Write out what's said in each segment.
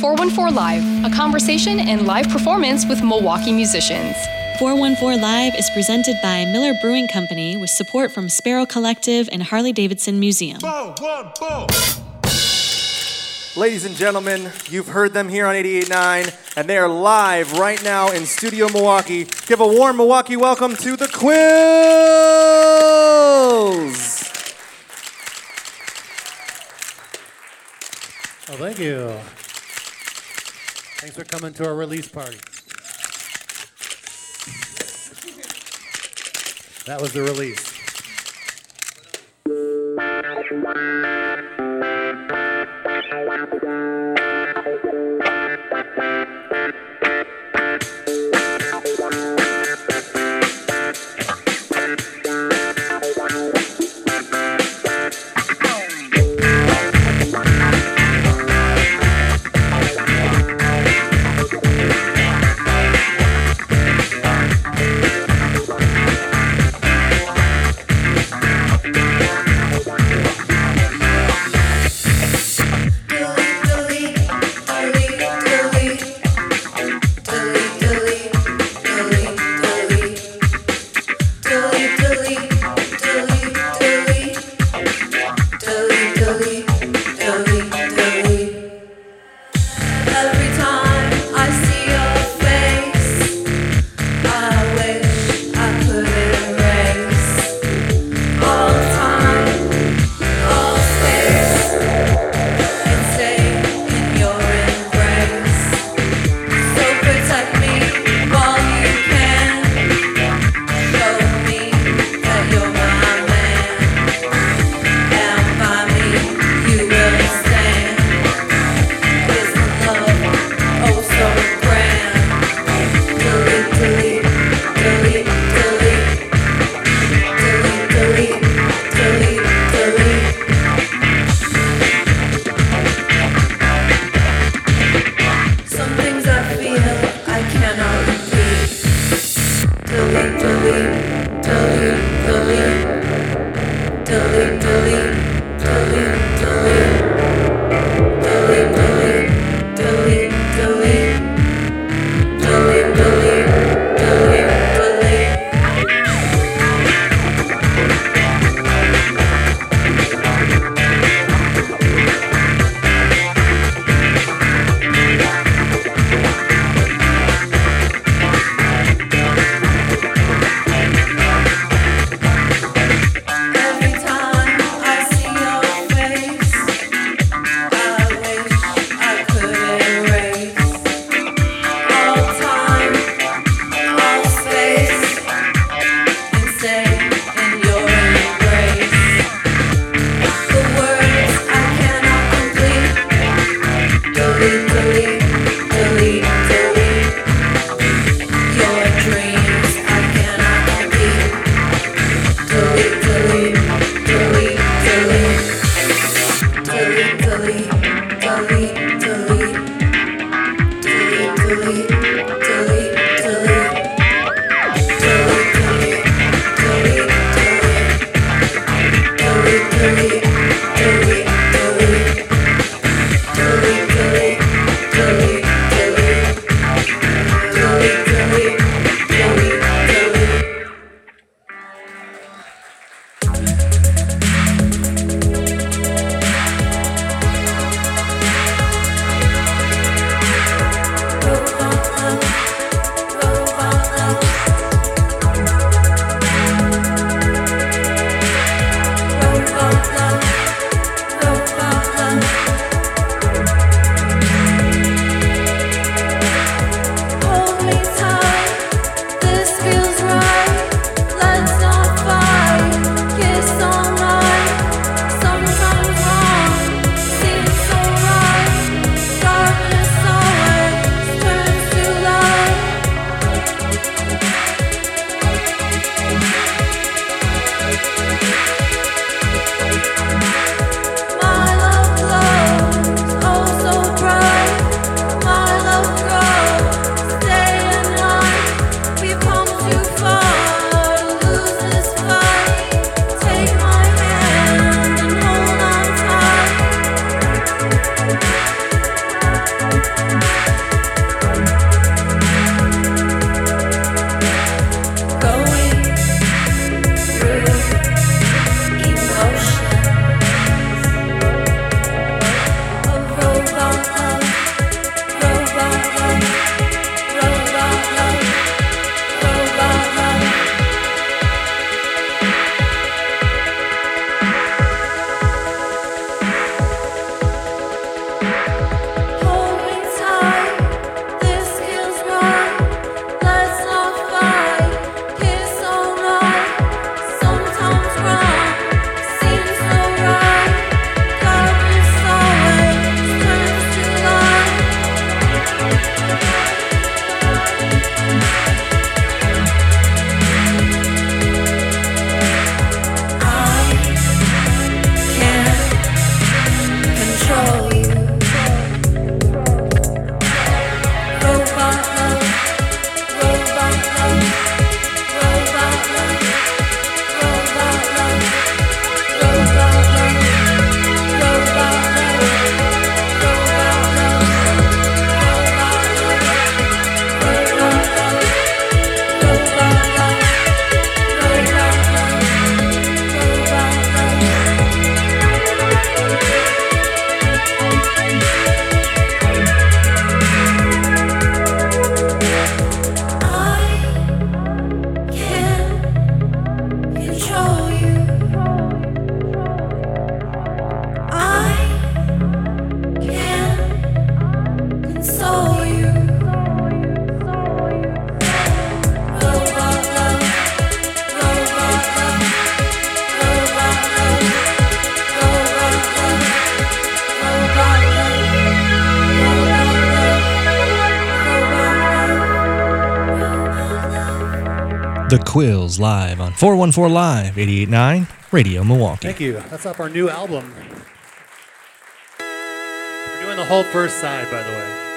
414 Live, a conversation and live performance with Milwaukee musicians. 414 Live is presented by Miller Brewing Company with support from Sparrow Collective and Harley Davidson Museum. Ladies and gentlemen, you've heard them here on 88.9, and they are live right now in Studio Milwaukee. Give a warm Milwaukee welcome to the Quilz! Oh, thank you. Thanks for coming to our release party. That was the release. Delete, delete. Quilz live on 414 Live 889 Radio Milwaukee. Thank you. That's up our new album. We're doing the whole first side, by the way.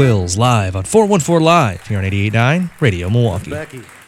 Quilz live on 414 Live here on 889 Radio Milwaukee. Becky.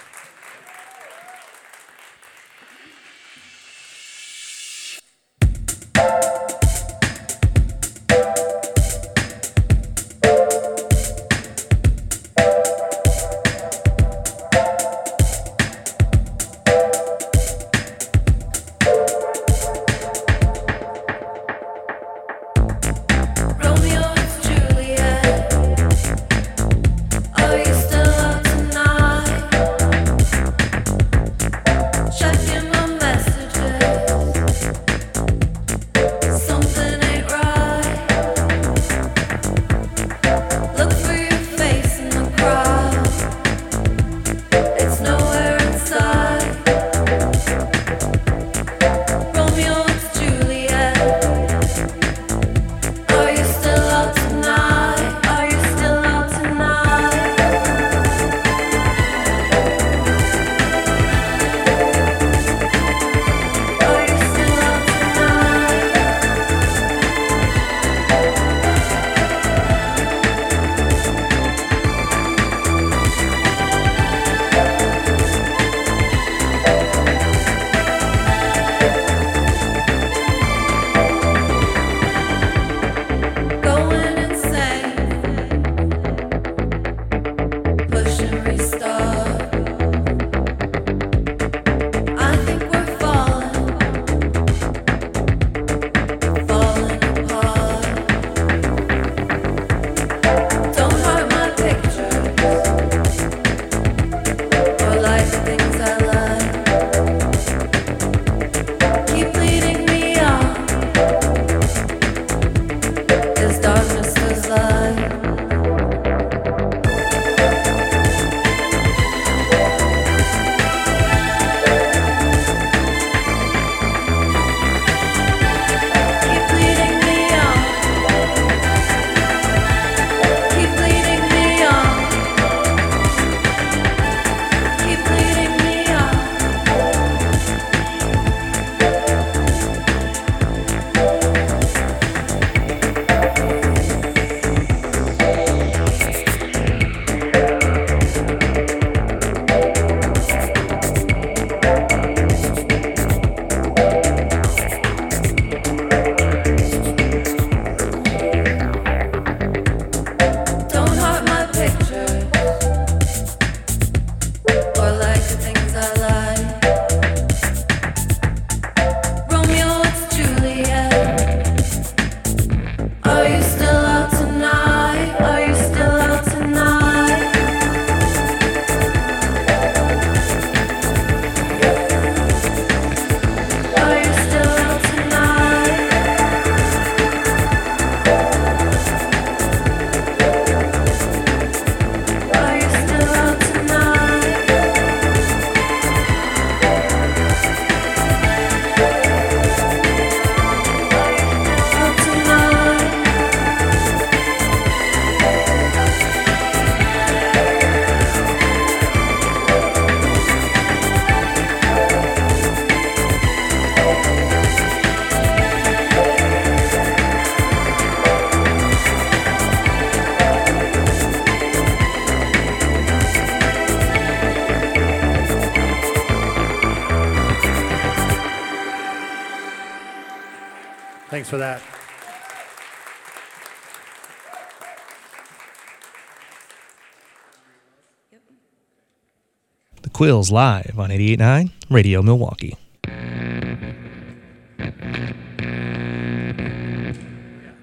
Quilz live on 88.9 Radio Milwaukee. Yeah,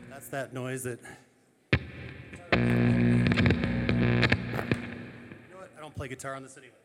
that's that noise that. You know what? I don't play guitar on this anyway.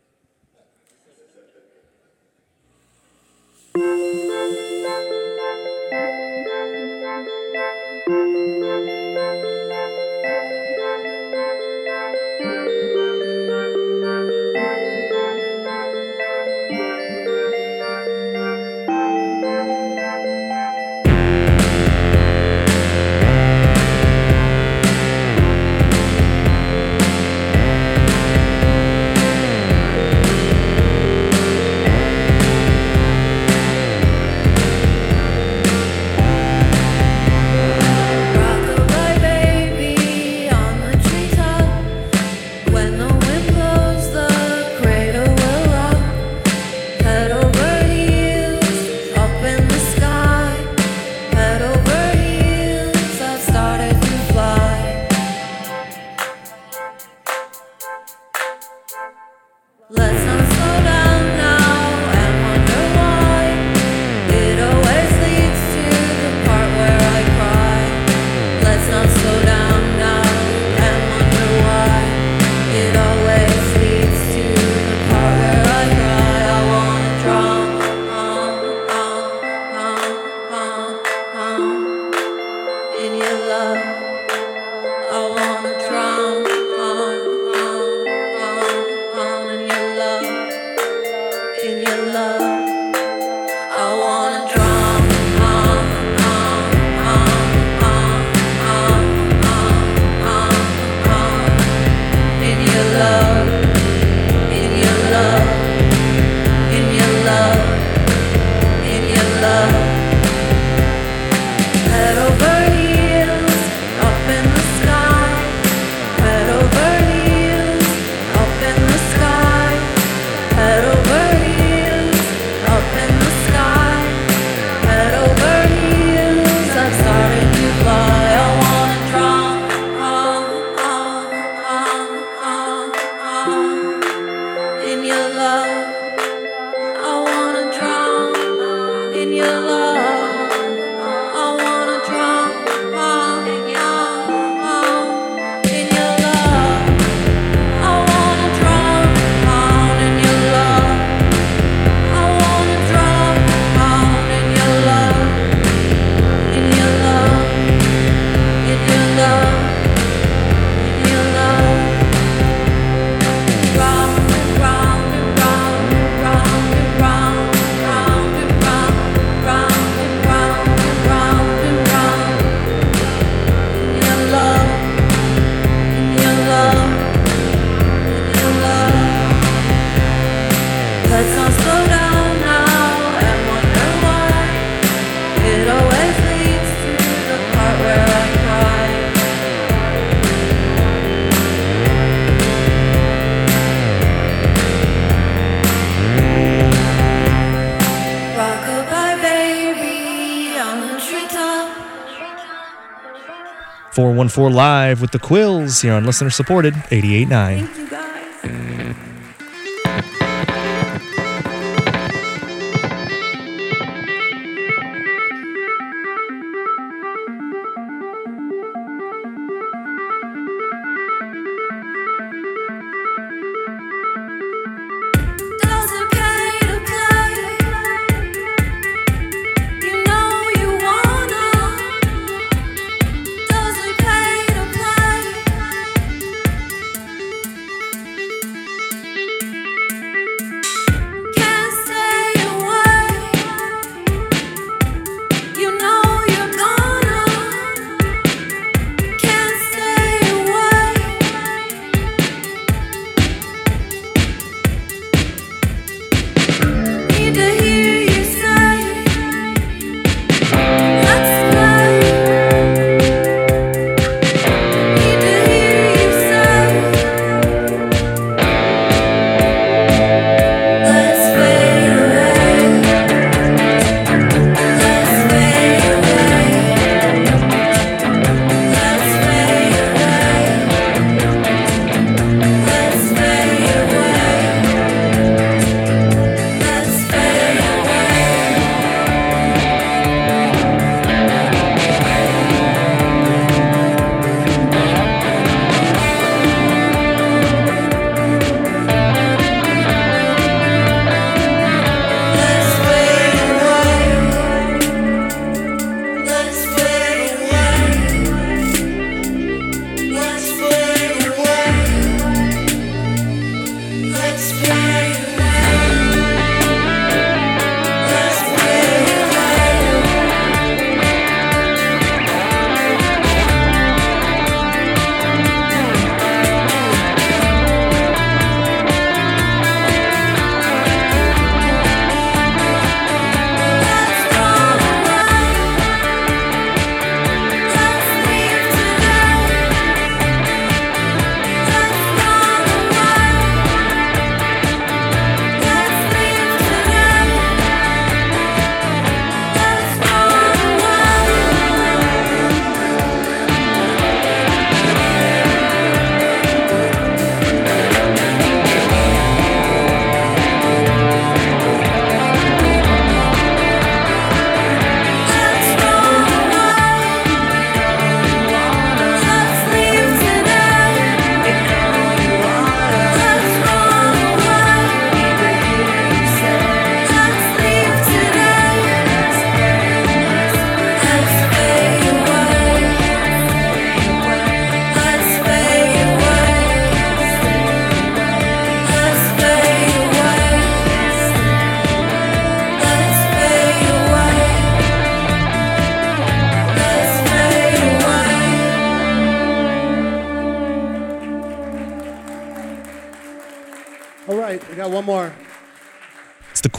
414 Live with the Quilz here on listener supported 889.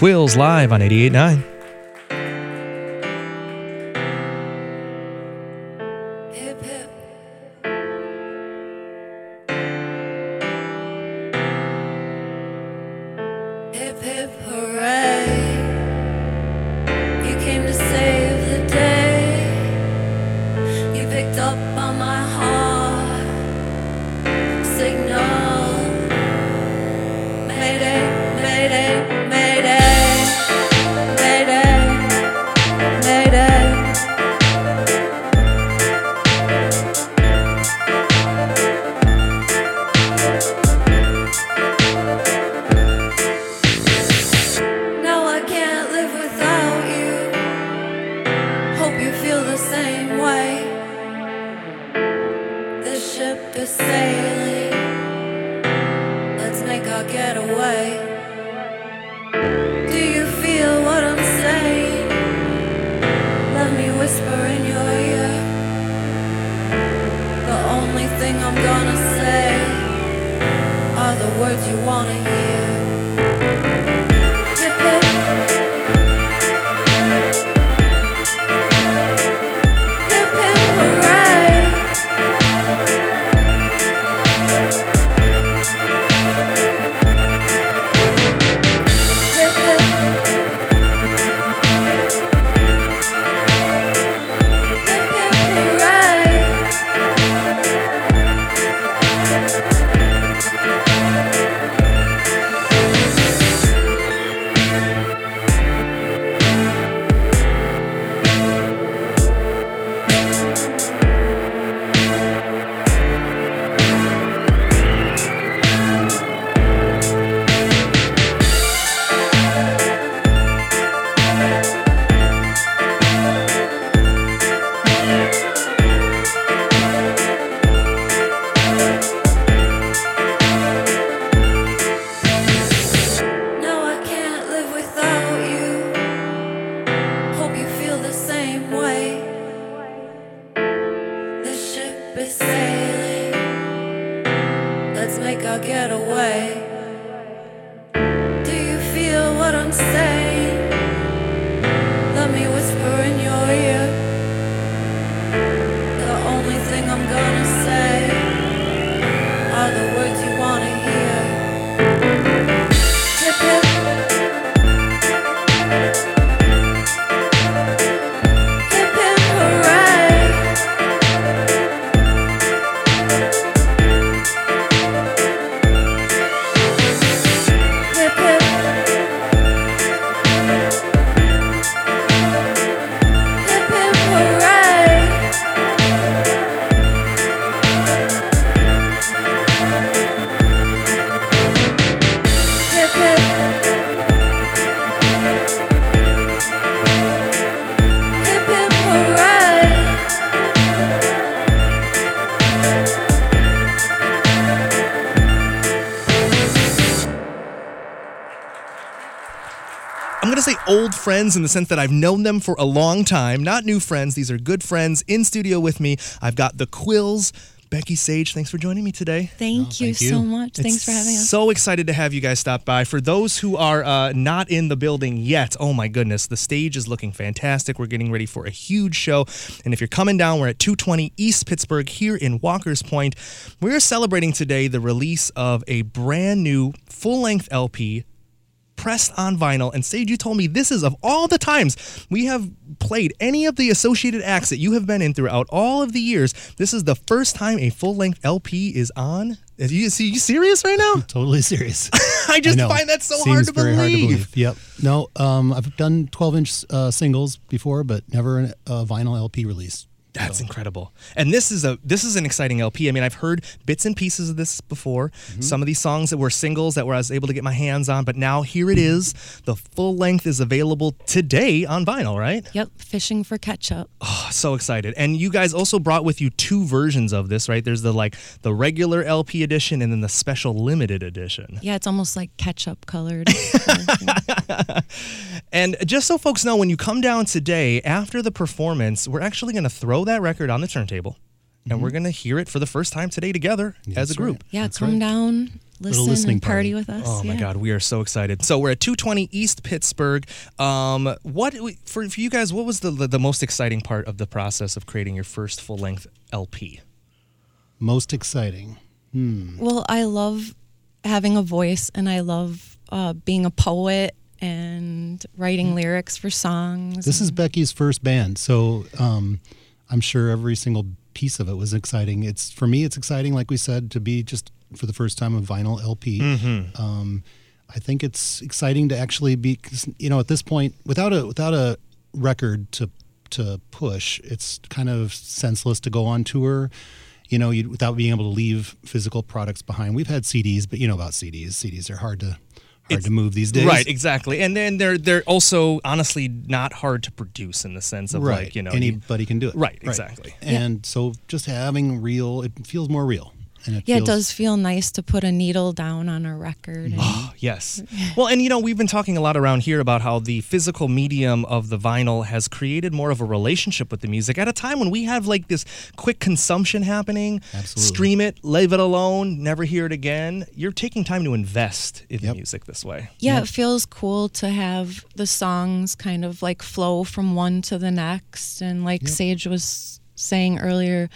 Quilz live on 88.9. Hip hip. Hooray. I'm gonna say are the words you wanna hear. Friends in the sense that I've known them for a long time, not new friends. These are good friends in studio with me. I've got the Quilz. Becky Sage, thanks for joining me today. Thank you thank you. so much. Thanks for having us. So excited to have you guys stop by. For those who are uh, not in the building yet, oh my goodness, the stage is looking fantastic. We're getting ready for a huge show. And if you're coming down, we're at 220 East Pittsburgh here in Walker's Point. We're celebrating today the release of a brand new full length LP pressed on vinyl. And Sage, you told me this is of all the times we have played any of the associated acts that you have been in throughout all of the years. This is the first time a full length LP is on. Is you, see, you serious right now? Totally serious. I just know. find that so Seems hard to very hard to believe. believe. Yep. No, um, I've done 12 inch uh, singles before, but never a vinyl LP release. That's incredible. And this is a this is an exciting LP. I mean, I've heard bits and pieces of this before. Mm-hmm. Some of these songs that were singles that were I was able to get my hands on, but now here it is. The full length is available today on vinyl, right? Yep, fishing for ketchup. Oh, so excited. And you guys also brought with you two versions of this, right? There's the like the regular LP edition and then the special limited edition. Yeah, it's almost like ketchup colored. And just so folks know, when you come down today after the performance, we're actually going to throw that record on the turntable and we're going to hear it for the first time today together as a That's right. group. yeah, come down listen listening party, party. with us. Oh my. God, we are so excited! So we're at 220 East Pittsburgh. Um, what for, for you guys? What was the, the the most exciting part of the process of creating your first full length LP? Most exciting. Well, I love having a voice and I love uh, being a poet and writing lyrics for songs. This is Becky's first band, so um, I'm sure every single piece of it was exciting. It's for me, it's exciting, like we said, to be just for the first time a vinyl LP. Mm-hmm. Um, I think it's exciting to actually be, you know, at this point, without a without a record to to push, it's kind of senseless to go on tour. You know, you, without being able to leave physical products behind. We've had CDs, but you know about CDs. CDs are hard to hard It's- to move these days. Right, exactly. And then they're they're also honestly not hard to produce in the sense of right. like you know anybody can do it. Right, exactly. And so just having real, it feels more real. And it yeah, it does feel nice to put a needle down on a record. And, Yes. Well, and you know, we've been talking a lot around here about how the physical medium of the vinyl has created more of a relationship with the music at a time when we have like this quick consumption happening. Absolutely. Stream it, leave it alone, never hear it again. You're taking time to invest in the music this way. yeah, it feels cool to have the songs kind of like flow from one to the next. And like Sage was saying earlier,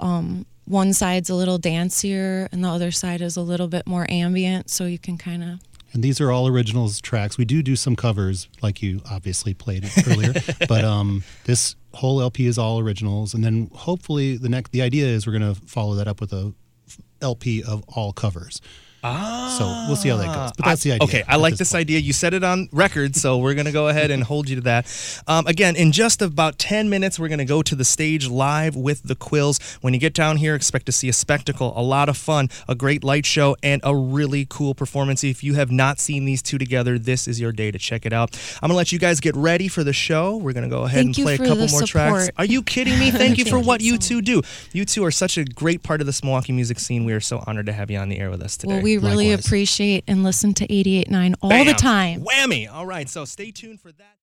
um, one side's a little dancier and the other side is a little bit more ambient. So you can kind of And these are all originals tracks. We do do some covers, like you obviously played earlier. but um, this whole LP is all originals. And then hopefully the next, the idea is we're going to follow that up with a LP of all covers. Ah. So we'll see how that goes. But that's the idea. Okay, I like this point. idea. You said it on record, so we're going to go ahead and hold you to that. Um, again, in just about 10 minutes, we're going to go to the stage live with the Quilz. When you get down here, expect to see a spectacle, a lot of fun, a great light show, and a really cool performance. If you have not seen these two together, this is your day to check it out. I'm going to let you guys get ready for the show. We're going to go ahead Thank and play a couple the more tracks. Are you kidding me? Thank you for what you you two do. You two are such a great part of this Milwaukee music scene. We are so honored to have you on the air with us today. Well, we really Likewise. appreciate and listen to 88.9 all the time. Whammy. All right, so stay tuned for that.